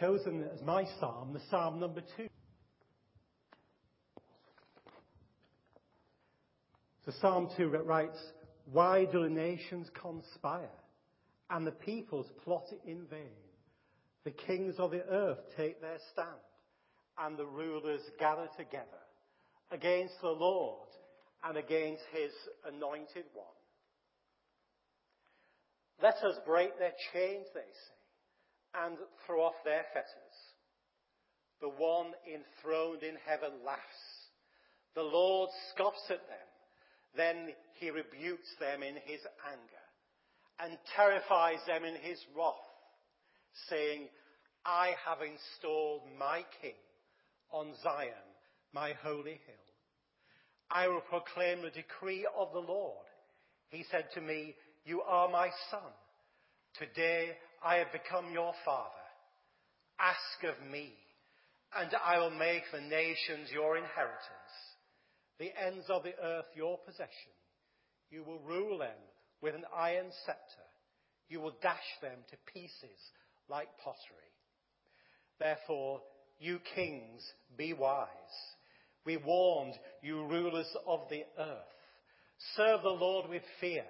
chosen as my psalm, the psalm number two. So Psalm 2 writes, Why do the nations conspire and the peoples plot in vain? The kings of the earth take their stand and the rulers gather together against the Lord and against his anointed one. Let us break their chains, they say, and throw off their fetters. The one enthroned in heaven laughs. The Lord scoffs at them. Then he rebukes them in his anger and terrifies them in his wrath, saying, I have installed my king on Zion, my holy hill. I will proclaim the decree of the Lord. He said to me, You are my son. Today I have become your father. Ask of me, and I will make the nations your inheritance, the ends of the earth your possession. You will rule them with an iron scepter. You will dash them to pieces like pottery. Therefore, you kings, be wise. We warned you rulers of the earth. Serve the Lord with fear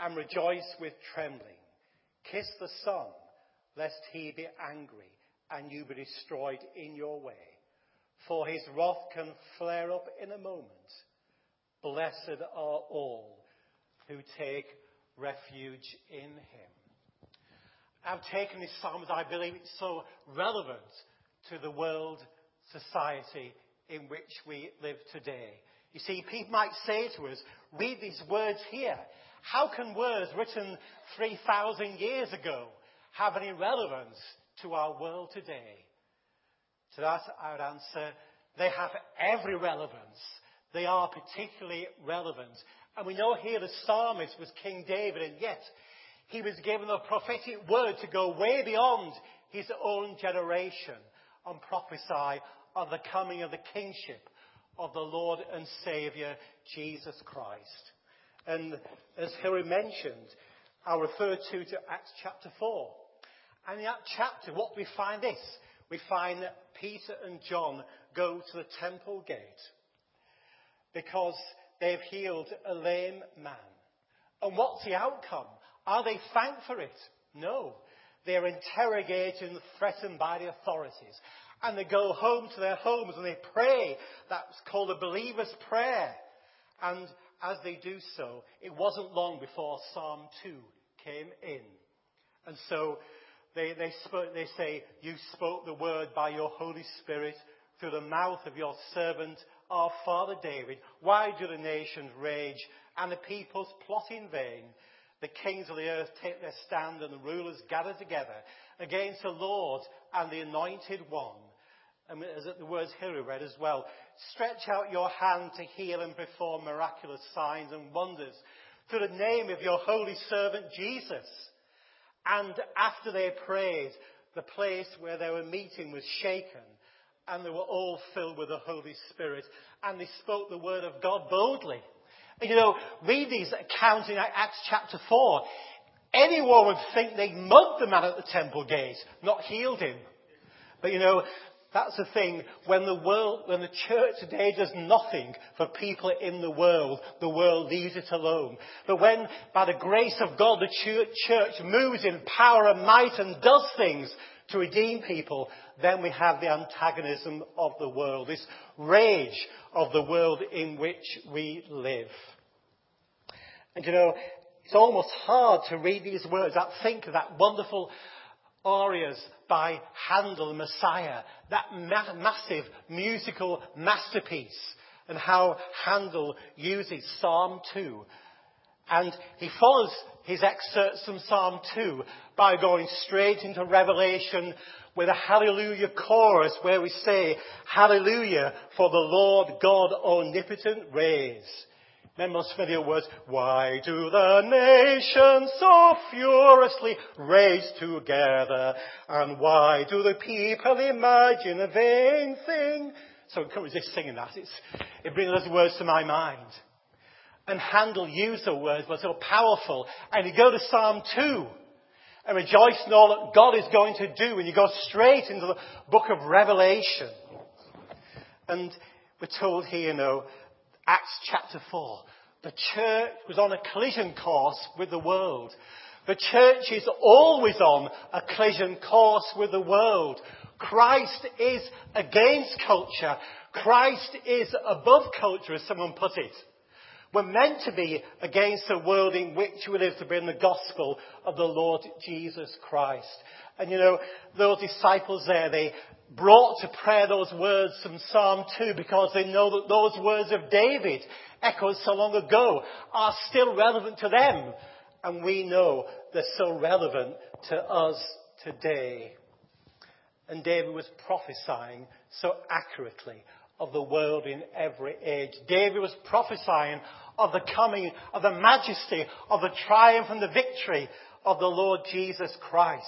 and rejoice with trembling. Kiss the Son, lest he be angry and you be destroyed in your way. For his wrath can flare up in a moment. Blessed are all who take refuge in him. I've taken this psalm as I believe it's so relevant to the world society in which we live today. You see, people might say to us, read these words here. How can words written 3,000 years ago have any relevance to our world today? To that, I would answer, they have every relevance. They are particularly relevant. And we know here the psalmist was King David, and yet he was given a prophetic word to go way beyond his own generation and prophesy of the coming of the kingship of the Lord and Saviour Jesus Christ. And as Hilary mentioned, I'll refer to, to Acts chapter 4. And in that chapter, what do we find this. We find that Peter and John go to the temple gate because they've healed a lame man. And what's the outcome? Are they thanked for it? No. They're interrogated and threatened by the authorities. And they go home to their homes and they pray. That's called a believer's prayer. And as they do so, it wasn't long before Psalm 2 came in. And so they, they, spoke, they say, You spoke the word by your Holy Spirit through the mouth of your servant, our father David. Why do the nations rage and the peoples plot in vain? The kings of the earth take their stand and the rulers gather together against the Lord and the anointed one. And as the words Hilary read as well, stretch out your hand to heal and perform miraculous signs and wonders through the name of your holy servant Jesus. And after they prayed, the place where they were meeting was shaken and they were all filled with the Holy Spirit and they spoke the word of God boldly. You know, read these accounts in Acts chapter 4. Anyone would think they mugged the man at the temple gate, not healed him. But you know, that's the thing. When the world, when the church today does nothing for people in the world, the world leaves it alone. But when, by the grace of God, the church moves in power and might and does things to redeem people, then we have the antagonism of the world, this rage of the world in which we live. And you know, it's almost hard to read these words, that think of that wonderful arias by Handel, Messiah, that ma- massive musical masterpiece, and how Handel uses Psalm 2. And he follows his excerpts from Psalm 2 by going straight into Revelation with a hallelujah chorus where we say, Hallelujah, for the Lord God omnipotent reigns. Then most familiar words, why do the nations so furiously race together? And why do the people imagine a vain thing? So I can't resist singing that. It's, it brings those words to my mind. And Handel used the words, were so powerful. And you go to Psalm 2, and rejoice in all that God is going to do. And you go straight into the book of Revelation. And we're told here, you know, Acts chapter 4, the church was on a collision course with the world. The church is always on a collision course with the world. Christ is against culture. Christ is above culture, as someone put it. We're meant to be against the world in which we live to bring the gospel of the Lord Jesus Christ. And you know, those disciples there, they brought to prayer those words from Psalm 2 because they know that those words of David, echoed so long ago, are still relevant to them. And we know they're so relevant to us today. And David was prophesying so accurately of the world in every age. David was prophesying of the coming, of the majesty, of the triumph and the victory of the Lord Jesus Christ.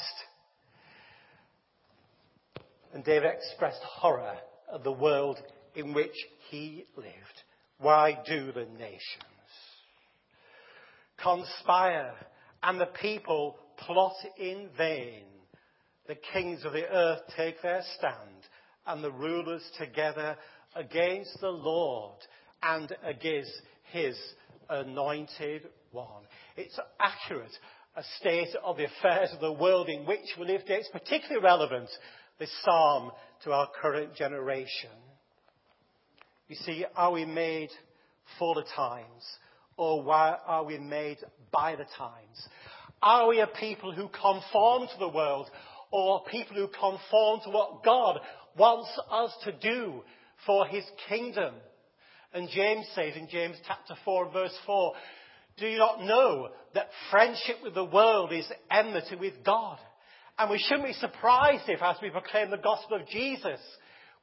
And David expressed horror of the world in which he lived. Why do the nations conspire and the people plot in vain? The kings of the earth take their stand and the rulers together against the Lord and against his anointed one. It's accurate, a state of the affairs of the world in which we live today. It's particularly relevant, this psalm, to our current generation. You see, are we made for the times? Or why are we made by the times? Are we a people who conform to the world? Or people who conform to what God wants us to do for his kingdom. And James says in James chapter 4 verse 4, do you not know that friendship with the world is enmity with God? And we shouldn't be surprised if, as we proclaim the gospel of Jesus,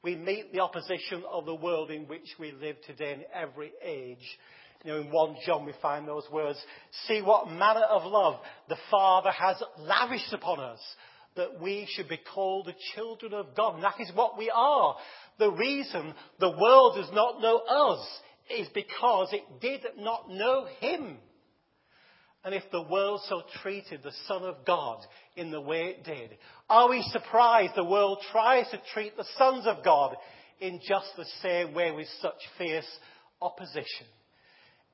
we meet the opposition of the world in which we live today in every age. You know, in 1 John we find those words, see what manner of love the Father has lavished upon us, that we should be called the children of God. And that is what we are. The reason the world does not know us is because it did not know Him. And if the world so treated the Son of God in the way it did, are we surprised the world tries to treat the sons of God in just the same way with such fierce opposition?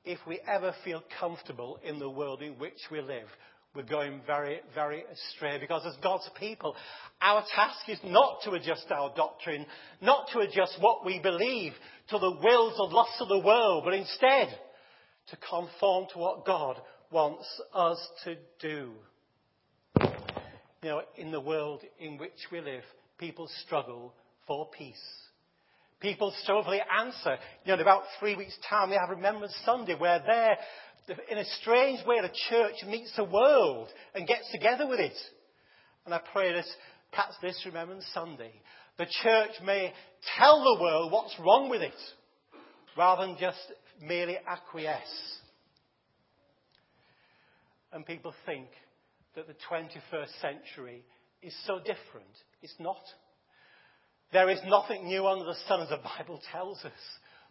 If we ever feel comfortable in the world in which we live, we're going very, very astray because as God's people, our task is not to adjust our doctrine, not to adjust what we believe to the wills and lusts of the world, but instead to conform to what God wants us to do. You know, in the world in which we live, people struggle for peace. People struggle for the answer. You know, in about three weeks' time, we have Remembrance Sunday where there in a strange way, the church meets the world and gets together with it. And I pray that perhaps this Remembrance Sunday, the church may tell the world what's wrong with it, rather than just merely acquiesce. And people think that the 21st century is so different. It's not. There is nothing new under the sun, as the Bible tells us.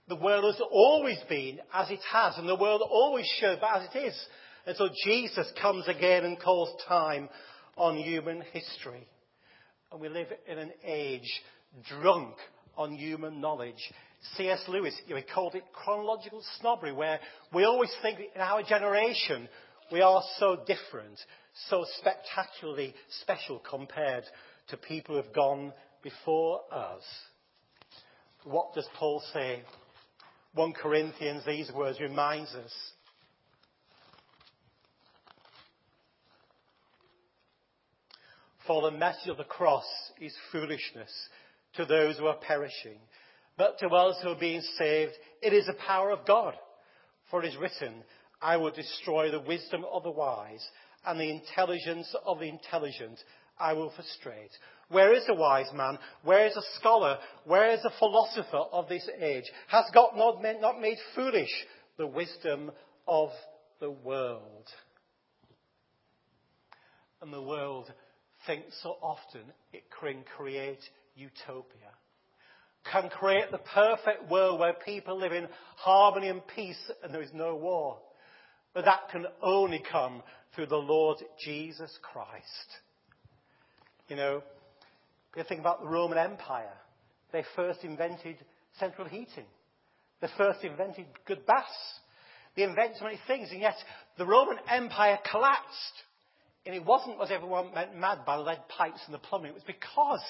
The world has always been as it has, and the world always should be as it is. And so Jesus comes again and calls time on human history. And we live in an age drunk on human knowledge. C.S. Lewis, he called it chronological snobbery, where we always think in our generation we are so different, so spectacularly special compared to people who have gone before us. What does Paul say 1 Corinthians, these words reminds us. For the message of the cross is foolishness to those who are perishing, but to us who are being saved, it is the power of God. For it is written, I will destroy the wisdom of the wise, and the intelligence of the intelligent I will frustrate. Where is the wise man? Where is the scholar? Where is the philosopher of this age? Has God not made, not made foolish the wisdom of the world? And the world thinks so often it can create utopia, can create the perfect world where people live in harmony and peace and there is no war. But that can only come through the Lord Jesus Christ. You know, you think about the Roman Empire. They first invented central heating. They first invented good baths. They invented so many things, and yet the Roman Empire collapsed. And it wasn't because everyone went mad by lead pipes and the plumbing. It was because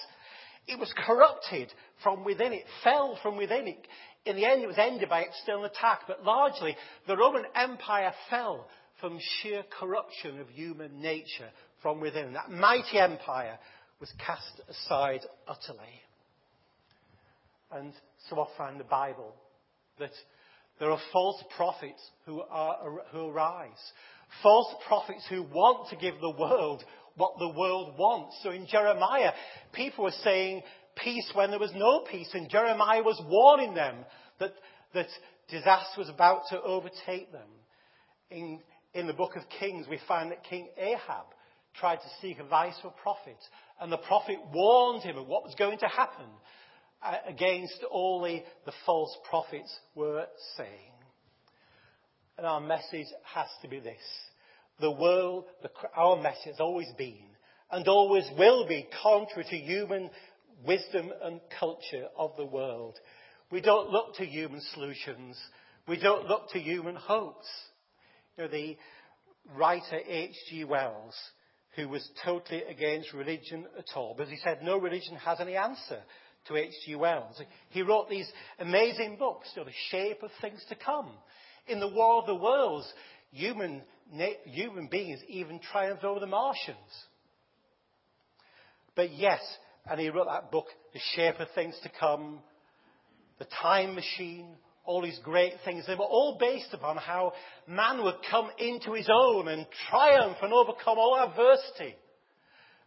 it was corrupted from within. It fell from within. It, in the end, it was ended by external attack. But largely, the Roman Empire fell from sheer corruption of human nature from within. That mighty empire was cast aside utterly. And so often in the Bible that there are false prophets who, are, who arise. False prophets who want to give the world what the world wants. So in Jeremiah, people were saying peace when there was no peace, and Jeremiah was warning them that, that disaster was about to overtake them. In, in the book of Kings, we find that King Ahab tried to seek advice from a prophet, and the prophet warned him of what was going to happen uh, against all the, the false prophets were saying. And our message has to be this. The world, the, our message has always been and always will be contrary to human wisdom and culture of the world. We don't look to human solutions. We don't look to human hopes. You know, the writer H.G. Wells, who was totally against religion at all, because he said no religion has any answer to H.G. Wells. He wrote these amazing books, you know, The Shape of Things to Come. In the War of the Worlds, human, human beings even triumphed over the Martians. But yes, and he wrote that book, The Shape of Things to Come, The Time Machine, all these great things. They were all based upon how man would come into his own and triumph and overcome all adversity.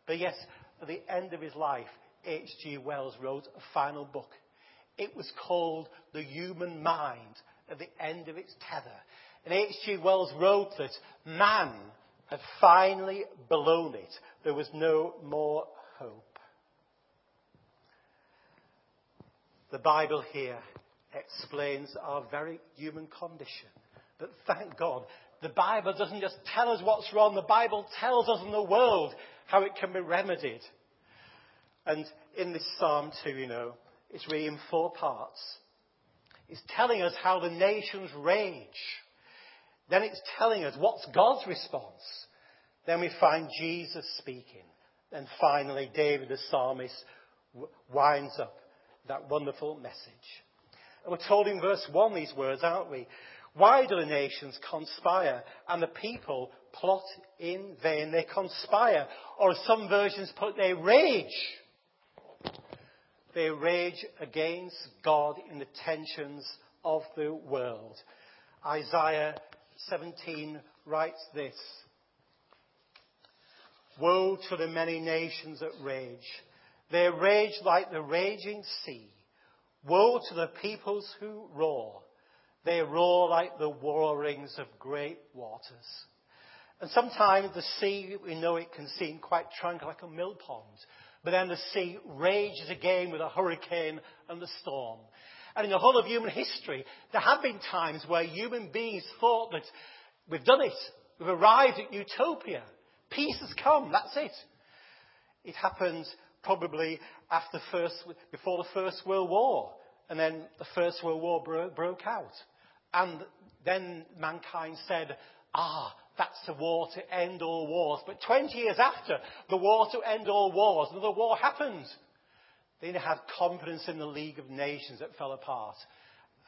But yes, at the end of his life, H.G. Wells wrote a final book. It was called The Human Mind at the end of its tether. And H.G. Wells wrote that man had finally blown it. There was no more hope. The Bible here explains our very human condition. But thank God, the Bible doesn't just tell us what's wrong, the Bible tells us in the world how it can be remedied. And in this psalm, too, you know, it's really in four parts. It's telling us how the nations rage. Then it's telling us what's God's response. Then we find Jesus speaking. And finally, David, the psalmist, winds up that wonderful message. And we're told in verse 1 these words, aren't we? Why do the nations conspire and the people plot in vain? They conspire, or as some versions put, they rage they rage against God in the tensions of the world. Isaiah 17 writes this Woe to the many nations that rage. They rage like the raging sea. Woe to the peoples who roar. They roar like the roarings of great waters. And sometimes the sea, we know it can seem quite tranquil, like a mill pond. But then the sea rages again with a hurricane and the storm. And in the whole of human history, there have been times where human beings thought that we've done it. We've arrived at utopia. Peace has come. That's it. It happened probably after first, before the First World War. And then the First World War bro- broke out. And then mankind said, ah, that's the war to end all wars. But 20 years after the war to end all wars, another war happened. They didn't have confidence in the League of Nations that fell apart.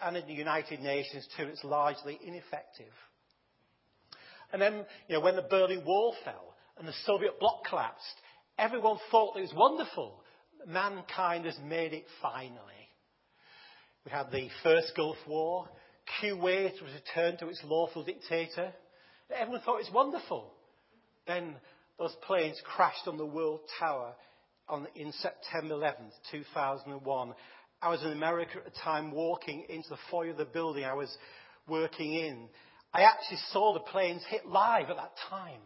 And in the United Nations too, it's largely ineffective. And then, you know, when the Berlin Wall fell and the Soviet bloc collapsed, everyone thought it was wonderful. Mankind has made it finally. We had the first Gulf War. Kuwait was returned to its lawful dictator. Everyone thought it was wonderful. Then those planes crashed on the World Tower on, in September 11th, 2001. I was in America at the time walking into the foyer of the building I was working in. I actually saw the planes hit live at that time.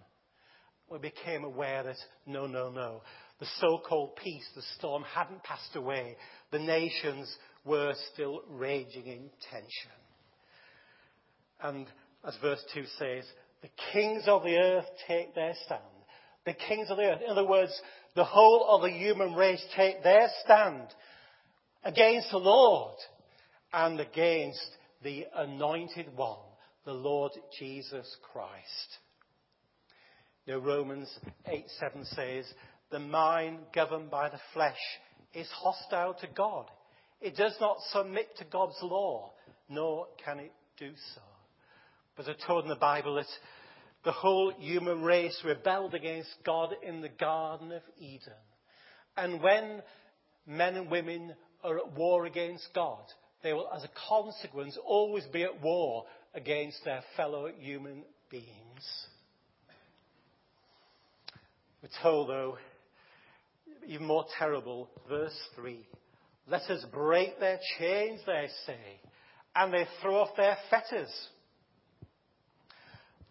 We became aware that no, no, no. The so-called peace, the storm hadn't passed away. The nations were still raging in tension. And as verse 2 says, the kings of the earth take their stand. The kings of the earth. In other words, the whole of the human race take their stand against the Lord and against the anointed one, the Lord Jesus Christ. Now, Romans 8 7 says, The mind governed by the flesh is hostile to God. It does not submit to God's law, nor can it do so. But I told in the Bible that the whole human race rebelled against God in the Garden of Eden. And when men and women are at war against God, they will, as a consequence, always be at war against their fellow human beings. We're told, though, even more terrible, verse 3 Let us break their chains, they say, and they throw off their fetters.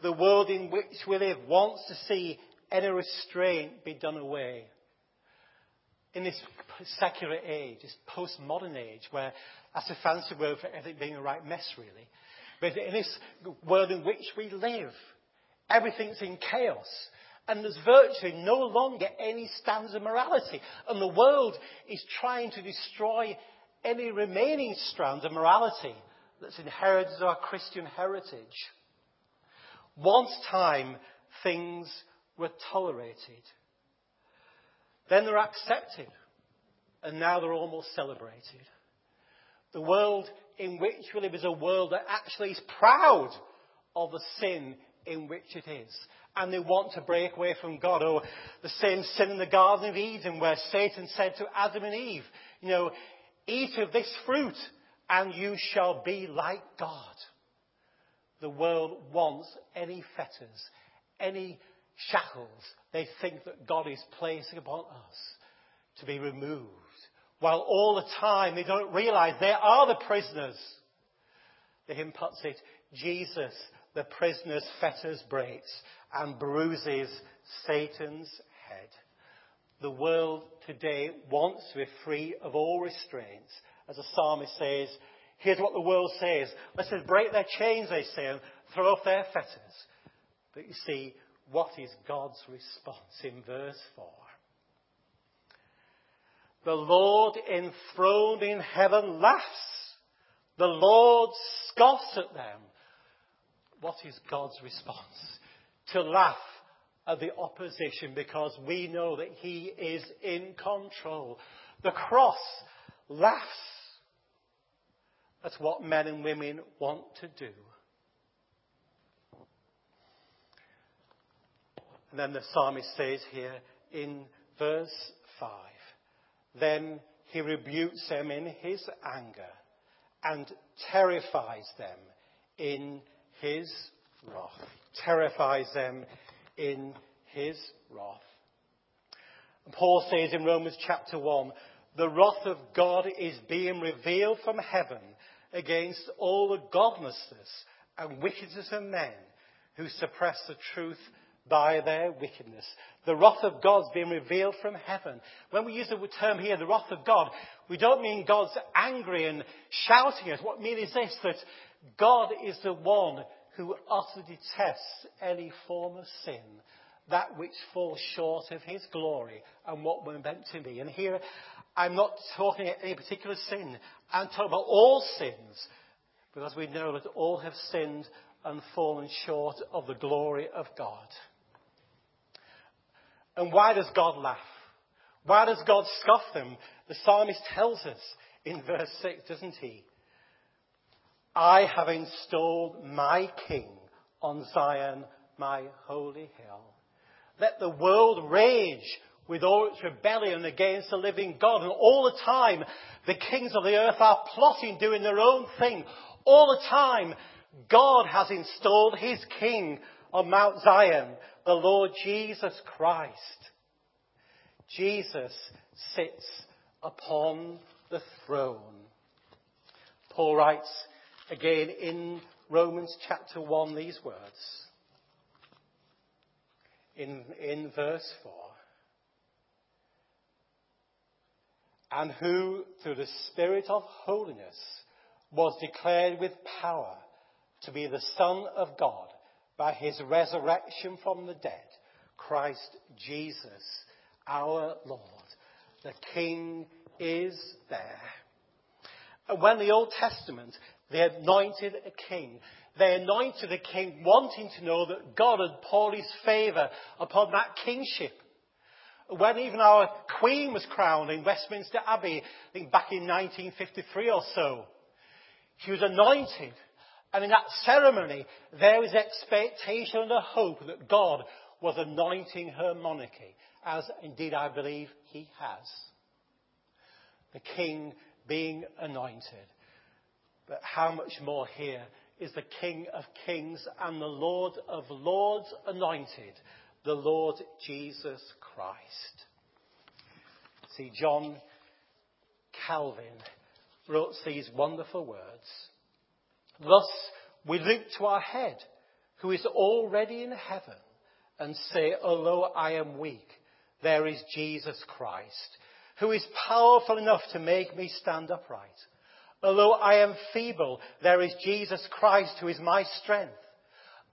The world in which we live wants to see any restraint be done away. In this secular age, this postmodern age, where that's a fancy word for everything being a right mess, really. But in this world in which we live, everything's in chaos. And there's virtually no longer any standards of morality. And the world is trying to destroy any remaining strands of morality that's inherited our Christian heritage. Once time, things were tolerated. Then they're accepted. And now they're almost celebrated. The world in which we live is a world that actually is proud of the sin in which it is. And they want to break away from God. Or the same sin in the Garden of Eden where Satan said to Adam and Eve, you know, eat of this fruit and you shall be like God the world wants any fetters, any shackles they think that God is placing upon us to be removed. While all the time they don't realize they are the prisoners. The hymn puts it, Jesus, the prisoner's fetters breaks and bruises Satan's head. The world today wants to be free of all restraints. As the psalmist says, Here's what the world says. Let's just break their chains, they say, and throw off their fetters. But you see, what is God's response in verse 4? The Lord enthroned in heaven laughs. The Lord scoffs at them. What is God's response? To laugh at the opposition because we know that He is in control. The cross laughs at what men and women want to do. And then the psalmist says here in verse 5 Then he rebukes them in his anger and terrifies them in his wrath. Terrifies them in his wrath. Paul says in Romans chapter 1 the wrath of God is being revealed from heaven against all the godlessness and wickedness of men who suppress the truth by their wickedness. The wrath of God's being revealed from heaven. When we use the term here, the wrath of God, we don't mean God's angry and shouting at us. What we mean is this, that God is the one who utterly detests any form of sin, that which falls short of his glory and what we're meant to be. And here, I'm not talking about any particular sin. I'm talking about all sins. Because we know that all have sinned and fallen short of the glory of God. And why does God laugh? Why does God scoff them? The psalmist tells us in verse 6, doesn't he? I have installed my king on Zion, my holy hill. Let the world rage with all its rebellion against the living God. And all the time, the kings of the earth are plotting, doing their own thing. All the time, God has installed his king on Mount Zion, the Lord Jesus Christ. Jesus sits upon the throne. Paul writes again in Romans chapter 1 these words. In, in verse 4. and who, through the Spirit of holiness, was declared with power to be the Son of God by his resurrection from the dead, Christ Jesus our Lord. The King is there. When the Old Testament, they anointed a king, they anointed a king wanting to know that God had poured his favour upon that kingship. When even our Queen was crowned in Westminster Abbey, I think back in 1953 or so, she was anointed. And in that ceremony, there was expectation and a hope that God was anointing her monarchy, as indeed I believe he has. The king being anointed. But how much more here is the King of Kings and the Lord of Lords anointed, the Lord Jesus Christ. See, John Calvin wrote these wonderful words. Thus, we look to our head, who is already in heaven, and say, although I am weak, there is Jesus Christ, who is powerful enough to make me stand upright. Although I am feeble, there is Jesus Christ who is my strength.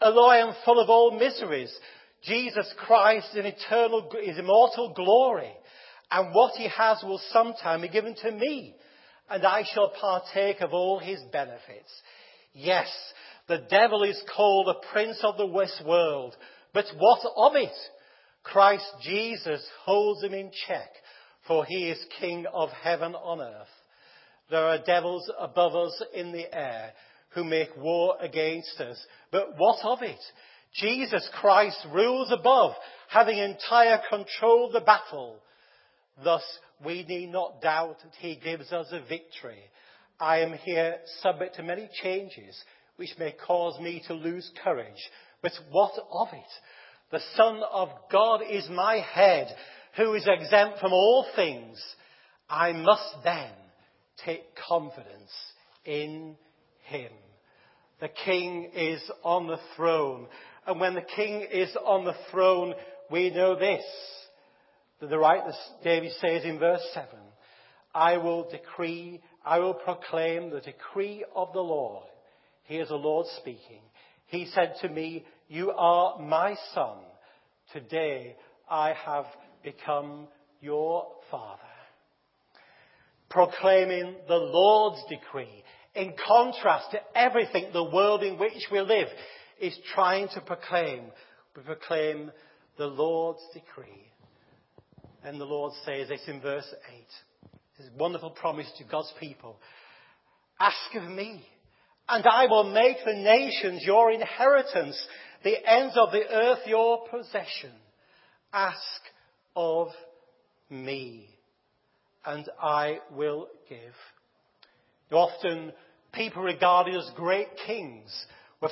Although I am full of all miseries, Jesus Christ is, eternal, is immortal glory, and what he has will sometime be given to me, and I shall partake of all his benefits. Yes, the devil is called the prince of the west world, but what of it? Christ Jesus holds him in check, for he is king of heaven on earth. There are devils above us in the air who make war against us. But what of it? Jesus Christ rules above, having entire control of the battle. Thus, we need not doubt that he gives us a victory. I am here subject to many changes which may cause me to lose courage. But what of it? The Son of God is my head, who is exempt from all things. I must then take confidence in him. The king is on the throne. And when the king is on the throne, we know this. That the writer David says in verse 7, I will decree, I will proclaim the decree of the Lord. Here's the Lord speaking. He said to me, You are my son. Today I have become your father proclaiming the Lord's decree, in contrast to everything the world in which we live is trying to proclaim. We proclaim the Lord's decree. And the Lord says this in verse 8. This wonderful promise to God's people. Ask of me, and I will make the nations your inheritance, the ends of the earth your possession. Ask of me and I will give. Often people regarded as great kings were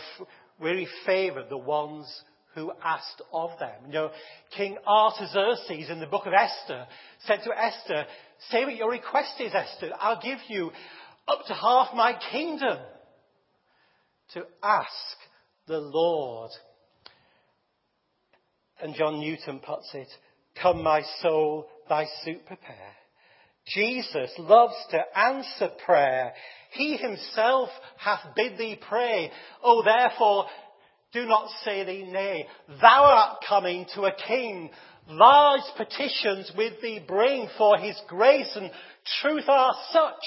really favoured the ones who asked of them. You know, King Artaxerxes in the book of Esther said to Esther, say what your request is, Esther. I'll give you up to half my kingdom to ask the Lord. And John Newton puts it, come my soul, thy suit prepare. Jesus loves to answer prayer. He himself hath bid thee pray. Oh, therefore, do not say thee nay. Thou art coming to a king. Large petitions with thee bring, for his grace and truth are such.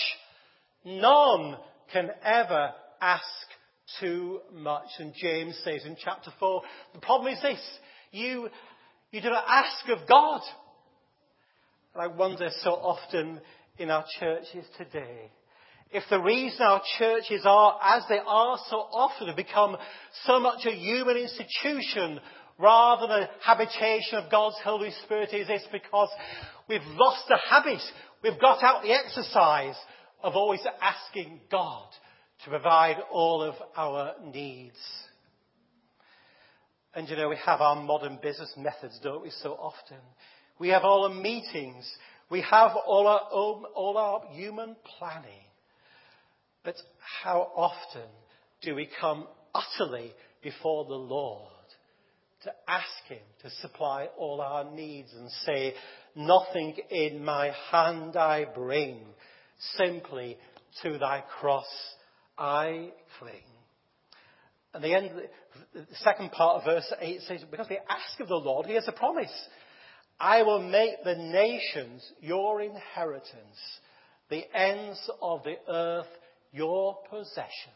None can ever ask too much. And James says in chapter 4, the problem is this. You, you do not ask of God. And I wonder so often in our churches today if the reason our churches are as they are so often have become so much a human institution rather than a habitation of God's Holy Spirit is this because we've lost the habit, we've got out the exercise of always asking God to provide all of our needs. And you know, we have our modern business methods, don't we, so often. We have all our meetings. We have all our, all our human planning. But how often do we come utterly before the Lord to ask Him to supply all our needs and say, Nothing in my hand I bring, simply to thy cross I cling. And the end, the second part of verse 8 says, because they ask of the Lord, he has a promise. I will make the nations your inheritance, the ends of the earth your possession.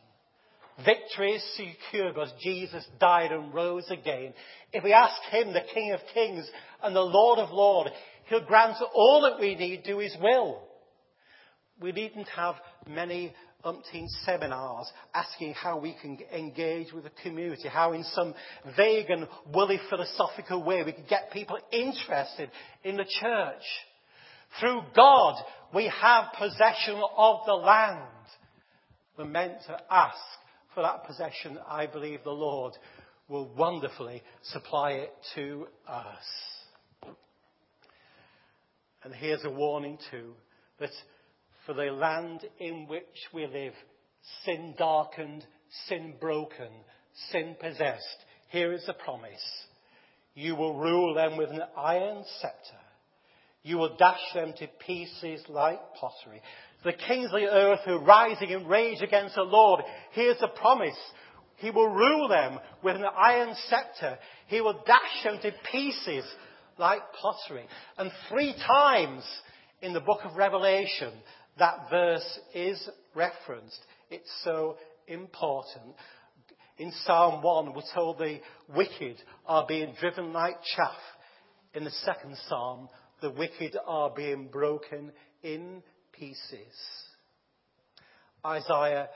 Victory is secure because Jesus died and rose again. If we ask Him, the King of Kings and the Lord of Lords, He'll grant all that we need to His will. We needn't have many umpteen seminars asking how we can engage with the community, how in some vague and woolly philosophical way we can get people interested in the church. Through God, we have possession of the land. We're meant to ask for that possession. I believe the Lord will wonderfully supply it to us. And here's a warning too, that for the land in which we live, sin darkened, sin broken, sin possessed. Here is the promise. You will rule them with an iron scepter. You will dash them to pieces like pottery. The kings of the earth who are rising in rage against the Lord, here's the promise. He will rule them with an iron scepter. He will dash them to pieces like pottery. And three times in the book of Revelation, that verse is referenced. It's so important. In Psalm 1, we're told the wicked are being driven like chaff. In the second psalm, the wicked are being broken in pieces. Isaiah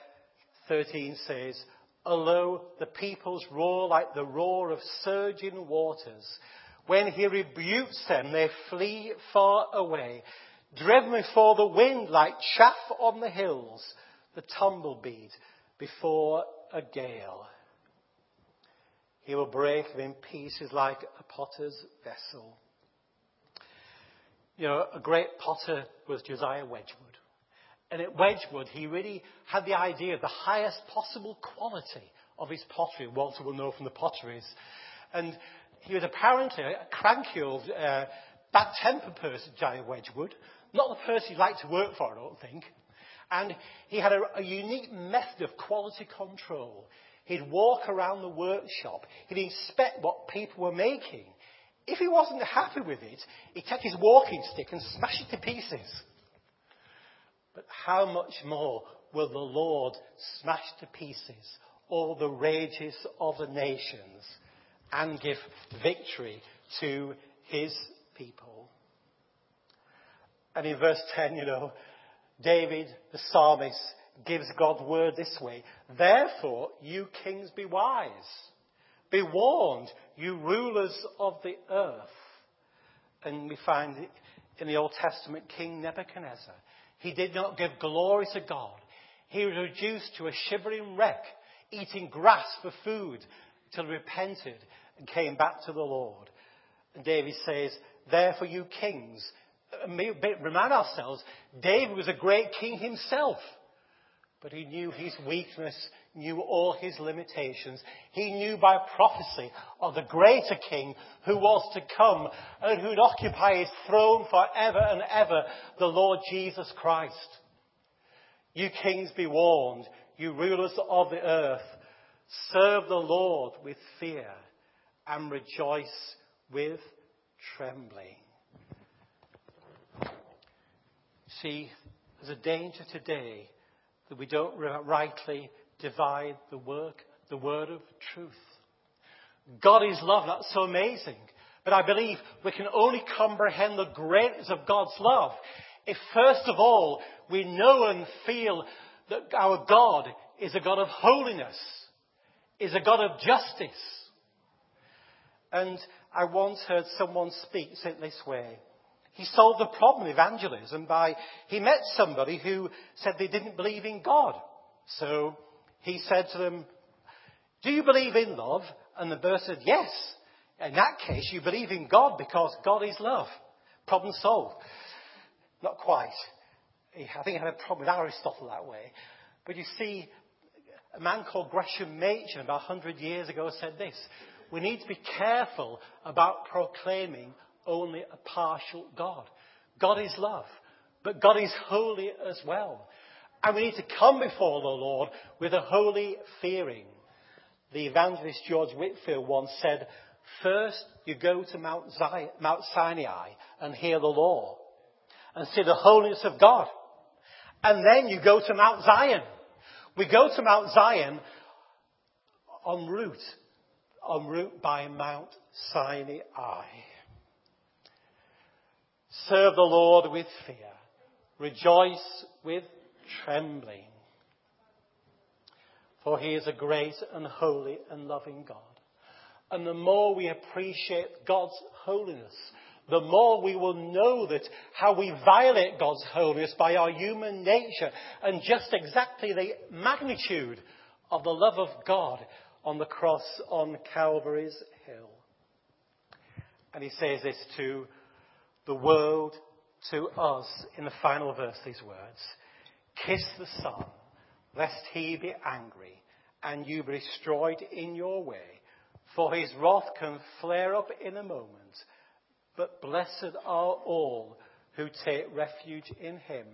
13 says, Although the peoples roar like the roar of surging waters, when he rebukes them, they flee far away driven before the wind like chaff on the hills, the tumbleweed before a gale. He will break them in pieces like a potter's vessel. You know, a great potter was Josiah Wedgwood. And at Wedgwood, he really had the idea of the highest possible quality of his pottery. Walter will know from the potteries. And he was apparently a cranky old, uh, bad-tempered person, Josiah Wedgwood. Not the person you'd like to work for, I don't think. And he had a, a unique method of quality control. He'd walk around the workshop. He'd inspect what people were making. If he wasn't happy with it, he'd take his walking stick and smash it to pieces. But how much more will the Lord smash to pieces all the rages of the nations and give victory to his people? And in verse 10, you know, David, the psalmist, gives God's word this way. Therefore, you kings be wise. Be warned, you rulers of the earth. And we find in the Old Testament King Nebuchadnezzar. He did not give glory to God. He was reduced to a shivering wreck, eating grass for food, till he repented and came back to the Lord. And David says, Therefore, you kings, remind ourselves, David was a great king himself. But he knew his weakness, knew all his limitations. He knew by prophecy of the greater king who was to come and who'd occupy his throne forever and ever, the Lord Jesus Christ. You kings be warned, you rulers of the earth, serve the Lord with fear and rejoice with trembling. See, there's a danger today that we don't rightly divide the work, the word of truth. God is love. That's so amazing. But I believe we can only comprehend the greatness of God's love if first of all we know and feel that our God is a God of holiness, is a God of justice. And I once heard someone speak it this way. He solved the problem of evangelism by, he met somebody who said they didn't believe in God. So he said to them, do you believe in love? And the person said, yes. In that case, you believe in God because God is love. Problem solved. Not quite. I think I had a problem with Aristotle that way. But you see, a man called Gresham Machen about 100 years ago said this. We need to be careful about proclaiming only a partial God. God is love, but God is holy as well. And we need to come before the Lord with a holy fearing. The evangelist George Whitefield once said, First, you go to Mount, Zion, Mount Sinai and hear the law and see the holiness of God. And then you go to Mount Zion. We go to Mount Zion en route, en route by Mount Sinai. Serve the Lord with fear. Rejoice with trembling. For he is a great and holy and loving God. And the more we appreciate God's holiness, the more we will know that how we violate God's holiness by our human nature and just exactly the magnitude of the love of God on the cross on Calvary's hill. And he says this to the world, to us, in the final verse, these words Kiss the Son, lest he be angry and you be destroyed in your way, for his wrath can flare up in a moment. But blessed are all who take refuge in him.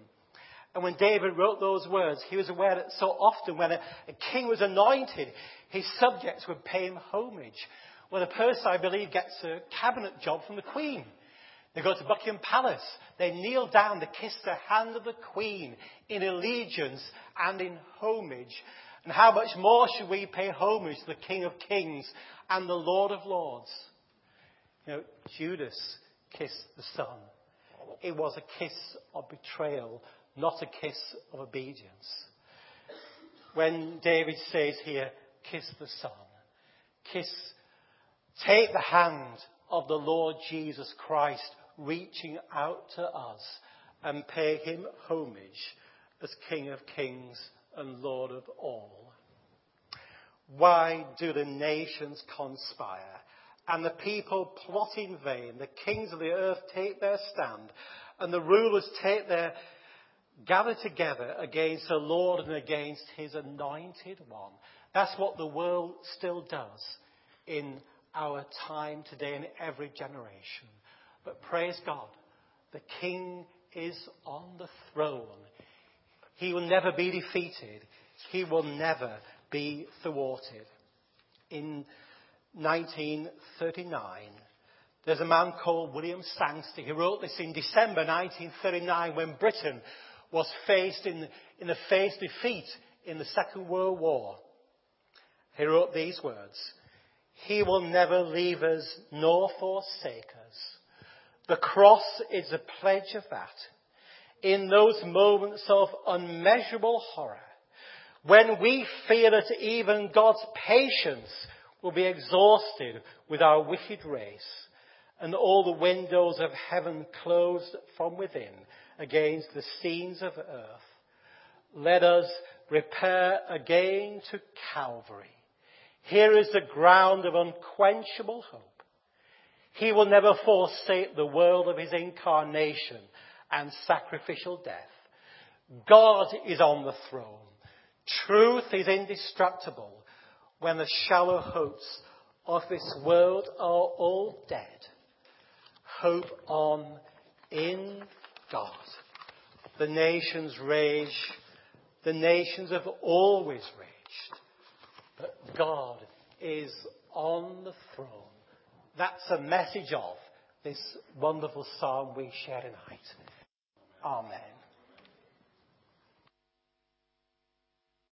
And when David wrote those words, he was aware that so often when a, a king was anointed, his subjects would pay him homage. When a person, I believe, gets a cabinet job from the Queen, they go to Buckingham Palace. They kneel down They kiss the hand of the Queen in allegiance and in homage. And how much more should we pay homage to the King of Kings and the Lord of Lords? You know, Judas kissed the Son. It was a kiss of betrayal not a kiss of obedience. When David says here, kiss the Son, kiss, take the hand of the Lord Jesus Christ reaching out to us and pay him homage as King of Kings and Lord of all. Why do the nations conspire and the people plot in vain? The kings of the earth take their stand and the rulers take their gather together against the Lord and against his anointed one. That's what the world still does in our time today in every generation. But praise God, the King is on the throne. He will never be defeated. He will never be thwarted. In 1939, there's a man called William Sangster. He wrote this in December 1939 when Britain was faced in, in the face defeat in the Second World War. He wrote these words He will never leave us nor forsake us. The cross is a pledge of that. In those moments of unmeasurable horror, when we fear that even God's patience will be exhausted with our wicked race, and all the windows of heaven closed from within, against the scenes of earth. Let us repair again to Calvary. Here is the ground of unquenchable hope. He will never forsake the world of his incarnation and sacrificial death. God is on the throne. Truth is indestructible when the shallow hopes of this world are all dead. Hope on in God. The nations rage. The nations have always raged. But God is on the throne. That's a message of this wonderful psalm we share tonight. Amen.